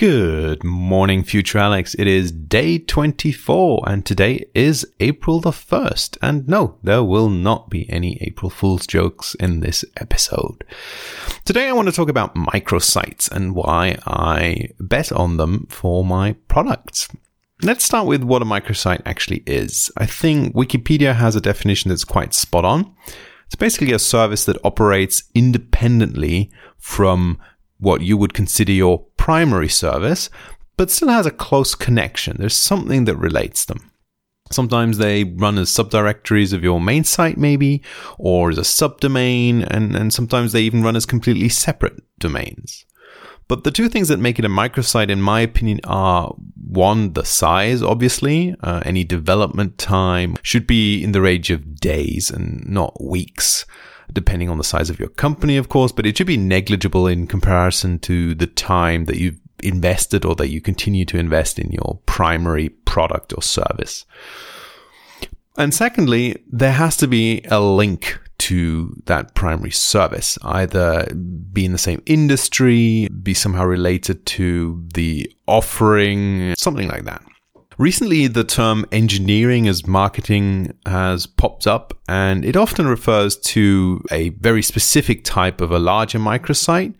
Good morning, future Alex. It is day 24 and today is April the 1st. And no, there will not be any April Fool's jokes in this episode. Today I want to talk about microsites and why I bet on them for my products. Let's start with what a microsite actually is. I think Wikipedia has a definition that's quite spot on. It's basically a service that operates independently from what you would consider your primary service, but still has a close connection. There's something that relates them. Sometimes they run as subdirectories of your main site, maybe, or as a subdomain, and, and sometimes they even run as completely separate domains. But the two things that make it a microsite, in my opinion, are one, the size, obviously. Uh, any development time should be in the range of days and not weeks depending on the size of your company, of course, but it should be negligible in comparison to the time that you've invested or that you continue to invest in your primary product or service. And secondly, there has to be a link to that primary service, either be in the same industry, be somehow related to the offering, something like that. Recently, the term engineering as marketing has popped up, and it often refers to a very specific type of a larger microsite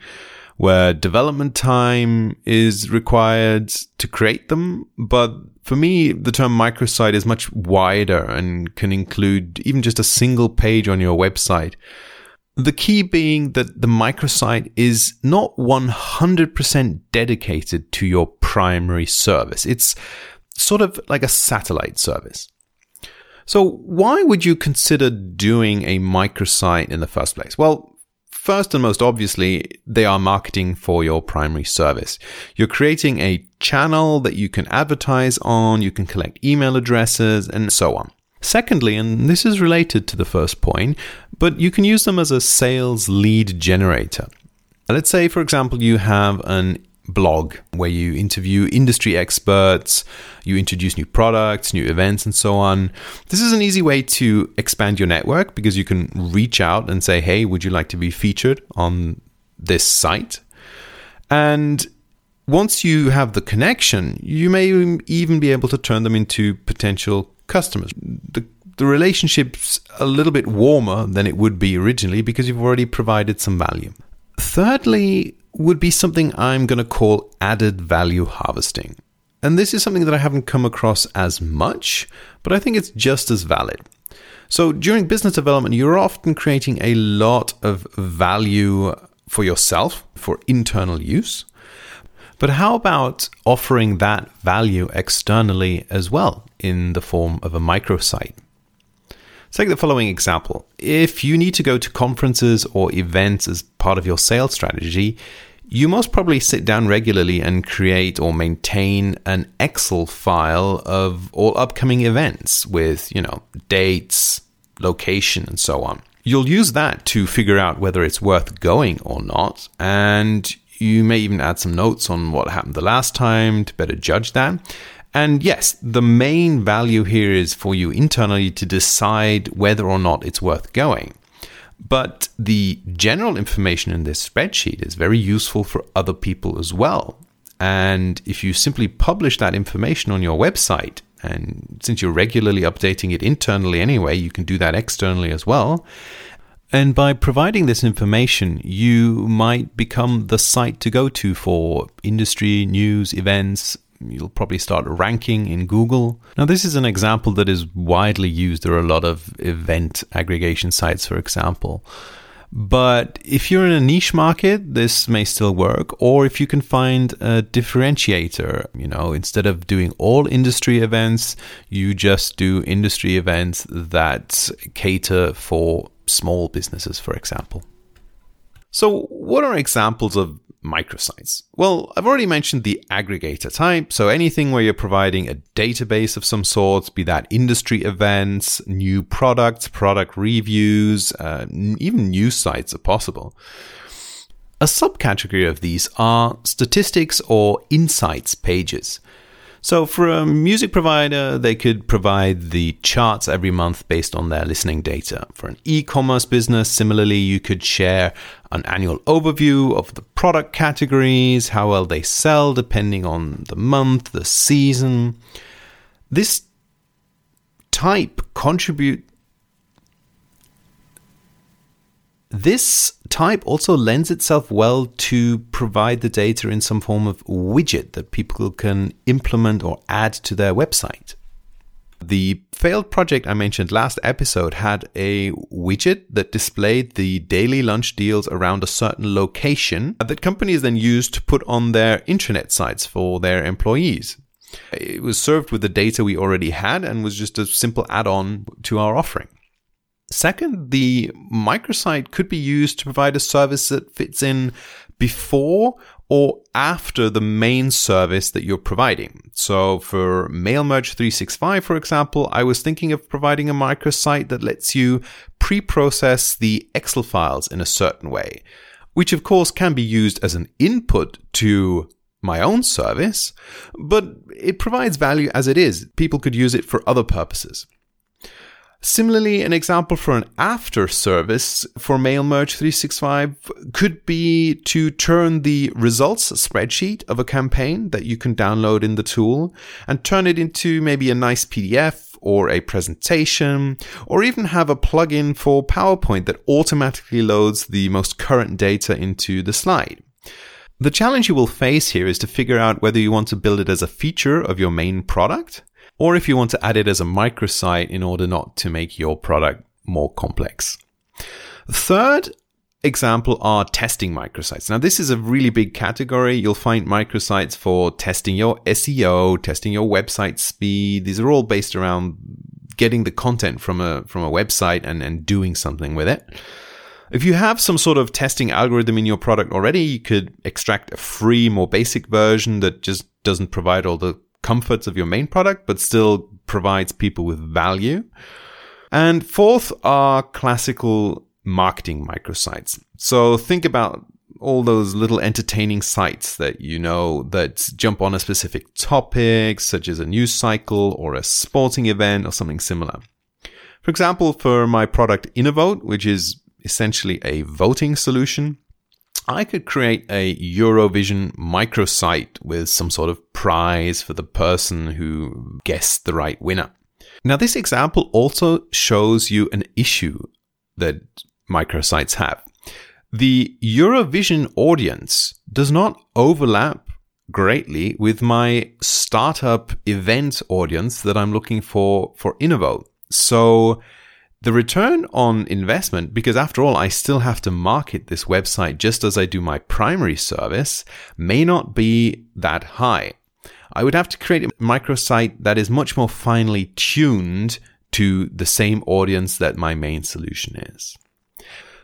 where development time is required to create them. But for me, the term microsite is much wider and can include even just a single page on your website. The key being that the microsite is not 100% dedicated to your primary service. It's sort of like a satellite service. So, why would you consider doing a microsite in the first place? Well, first and most obviously, they are marketing for your primary service. You're creating a channel that you can advertise on, you can collect email addresses, and so on. Secondly, and this is related to the first point, but you can use them as a sales lead generator. Let's say, for example, you have an blog where you interview industry experts, you introduce new products, new events, and so on. This is an easy way to expand your network because you can reach out and say, hey, would you like to be featured on this site? And once you have the connection, you may even be able to turn them into potential customers. The, the relationship's a little bit warmer than it would be originally because you've already provided some value. Thirdly, would be something I'm going to call added value harvesting. And this is something that I haven't come across as much, but I think it's just as valid. So during business development, you're often creating a lot of value for yourself for internal use. But how about offering that value externally as well in the form of a microsite? Take the following example. If you need to go to conferences or events as part of your sales strategy, you most probably sit down regularly and create or maintain an Excel file of all upcoming events with, you know, dates, location, and so on. You'll use that to figure out whether it's worth going or not, and you may even add some notes on what happened the last time to better judge that. And yes, the main value here is for you internally to decide whether or not it's worth going. But the general information in this spreadsheet is very useful for other people as well. And if you simply publish that information on your website, and since you're regularly updating it internally anyway, you can do that externally as well. And by providing this information, you might become the site to go to for industry, news, events, you'll probably start ranking in Google. Now, this is an example that is widely used. There are a lot of event aggregation sites, for example. But if you're in a niche market, this may still work. Or if you can find a differentiator, you know, instead of doing all industry events, you just do industry events that cater for small businesses, for example. So, what are examples of microsites? Well, I've already mentioned the aggregator type, so anything where you're providing a database of some sort, be that industry events, new products, product reviews, uh, even news sites are possible. A subcategory of these are statistics or insights pages. So, for a music provider, they could provide the charts every month based on their listening data. For an e commerce business, similarly, you could share an annual overview of the product categories, how well they sell depending on the month, the season. This type contribute This type also lends itself well to provide the data in some form of widget that people can implement or add to their website. The failed project I mentioned last episode had a widget that displayed the daily lunch deals around a certain location that companies then used to put on their intranet sites for their employees. It was served with the data we already had and was just a simple add on to our offering. Second, the microsite could be used to provide a service that fits in before or after the main service that you're providing. So for MailMerge 365, for example, I was thinking of providing a microsite that lets you pre-process the Excel files in a certain way, which of course can be used as an input to my own service, but it provides value as it is. People could use it for other purposes. Similarly, an example for an after service for Mail Merge 365 could be to turn the results spreadsheet of a campaign that you can download in the tool and turn it into maybe a nice PDF or a presentation, or even have a plugin for PowerPoint that automatically loads the most current data into the slide. The challenge you will face here is to figure out whether you want to build it as a feature of your main product or if you want to add it as a microsite in order not to make your product more complex. Third example are testing microsites. Now, this is a really big category. You'll find microsites for testing your SEO, testing your website speed. These are all based around getting the content from a from a website and, and doing something with it. If you have some sort of testing algorithm in your product already, you could extract a free, more basic version that just doesn't provide all the comforts of your main product, but still provides people with value. And fourth are classical marketing microsites. So think about all those little entertaining sites that you know that jump on a specific topic, such as a news cycle or a sporting event or something similar. For example, for my product Innovote, which is essentially a voting solution, I could create a Eurovision microsite with some sort of prize for the person who guessed the right winner. Now, this example also shows you an issue that microsites have. The Eurovision audience does not overlap greatly with my startup event audience that I'm looking for for Innovote. So the return on investment, because after all, I still have to market this website just as I do my primary service, may not be that high. I would have to create a microsite that is much more finely tuned to the same audience that my main solution is.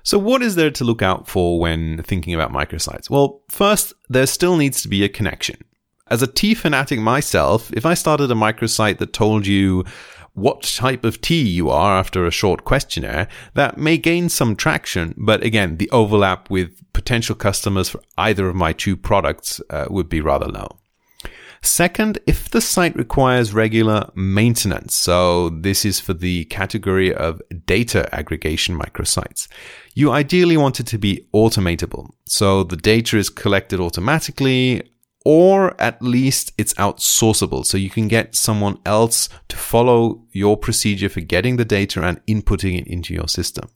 So, what is there to look out for when thinking about microsites? Well, first, there still needs to be a connection. As a tea fanatic myself, if I started a microsite that told you what type of tea you are after a short questionnaire, that may gain some traction. But again, the overlap with potential customers for either of my two products uh, would be rather low. Second, if the site requires regular maintenance, so this is for the category of data aggregation microsites, you ideally want it to be automatable. So the data is collected automatically, or at least it's outsourceable. So you can get someone else to follow your procedure for getting the data and inputting it into your system.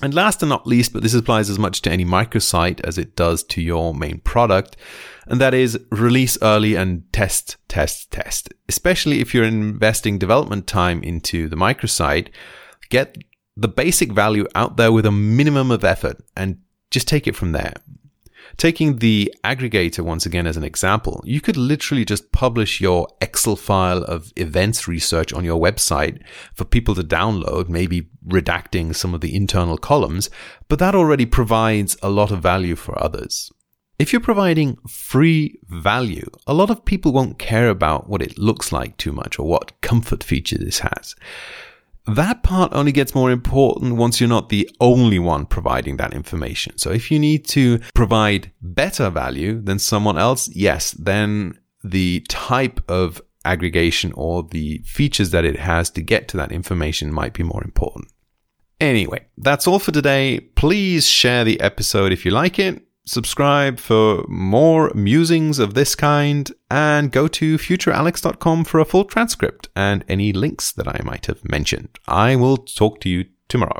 And last and not least, but this applies as much to any microsite as it does to your main product, and that is release early and test, test, test. Especially if you're investing development time into the microsite, get the basic value out there with a minimum of effort and just take it from there. Taking the aggregator once again as an example, you could literally just publish your Excel file of events research on your website for people to download, maybe redacting some of the internal columns, but that already provides a lot of value for others. If you're providing free value, a lot of people won't care about what it looks like too much or what comfort feature this has. That part only gets more important once you're not the only one providing that information. So if you need to provide better value than someone else, yes, then the type of aggregation or the features that it has to get to that information might be more important. Anyway, that's all for today. Please share the episode if you like it. Subscribe for more musings of this kind and go to futurealex.com for a full transcript and any links that I might have mentioned. I will talk to you tomorrow.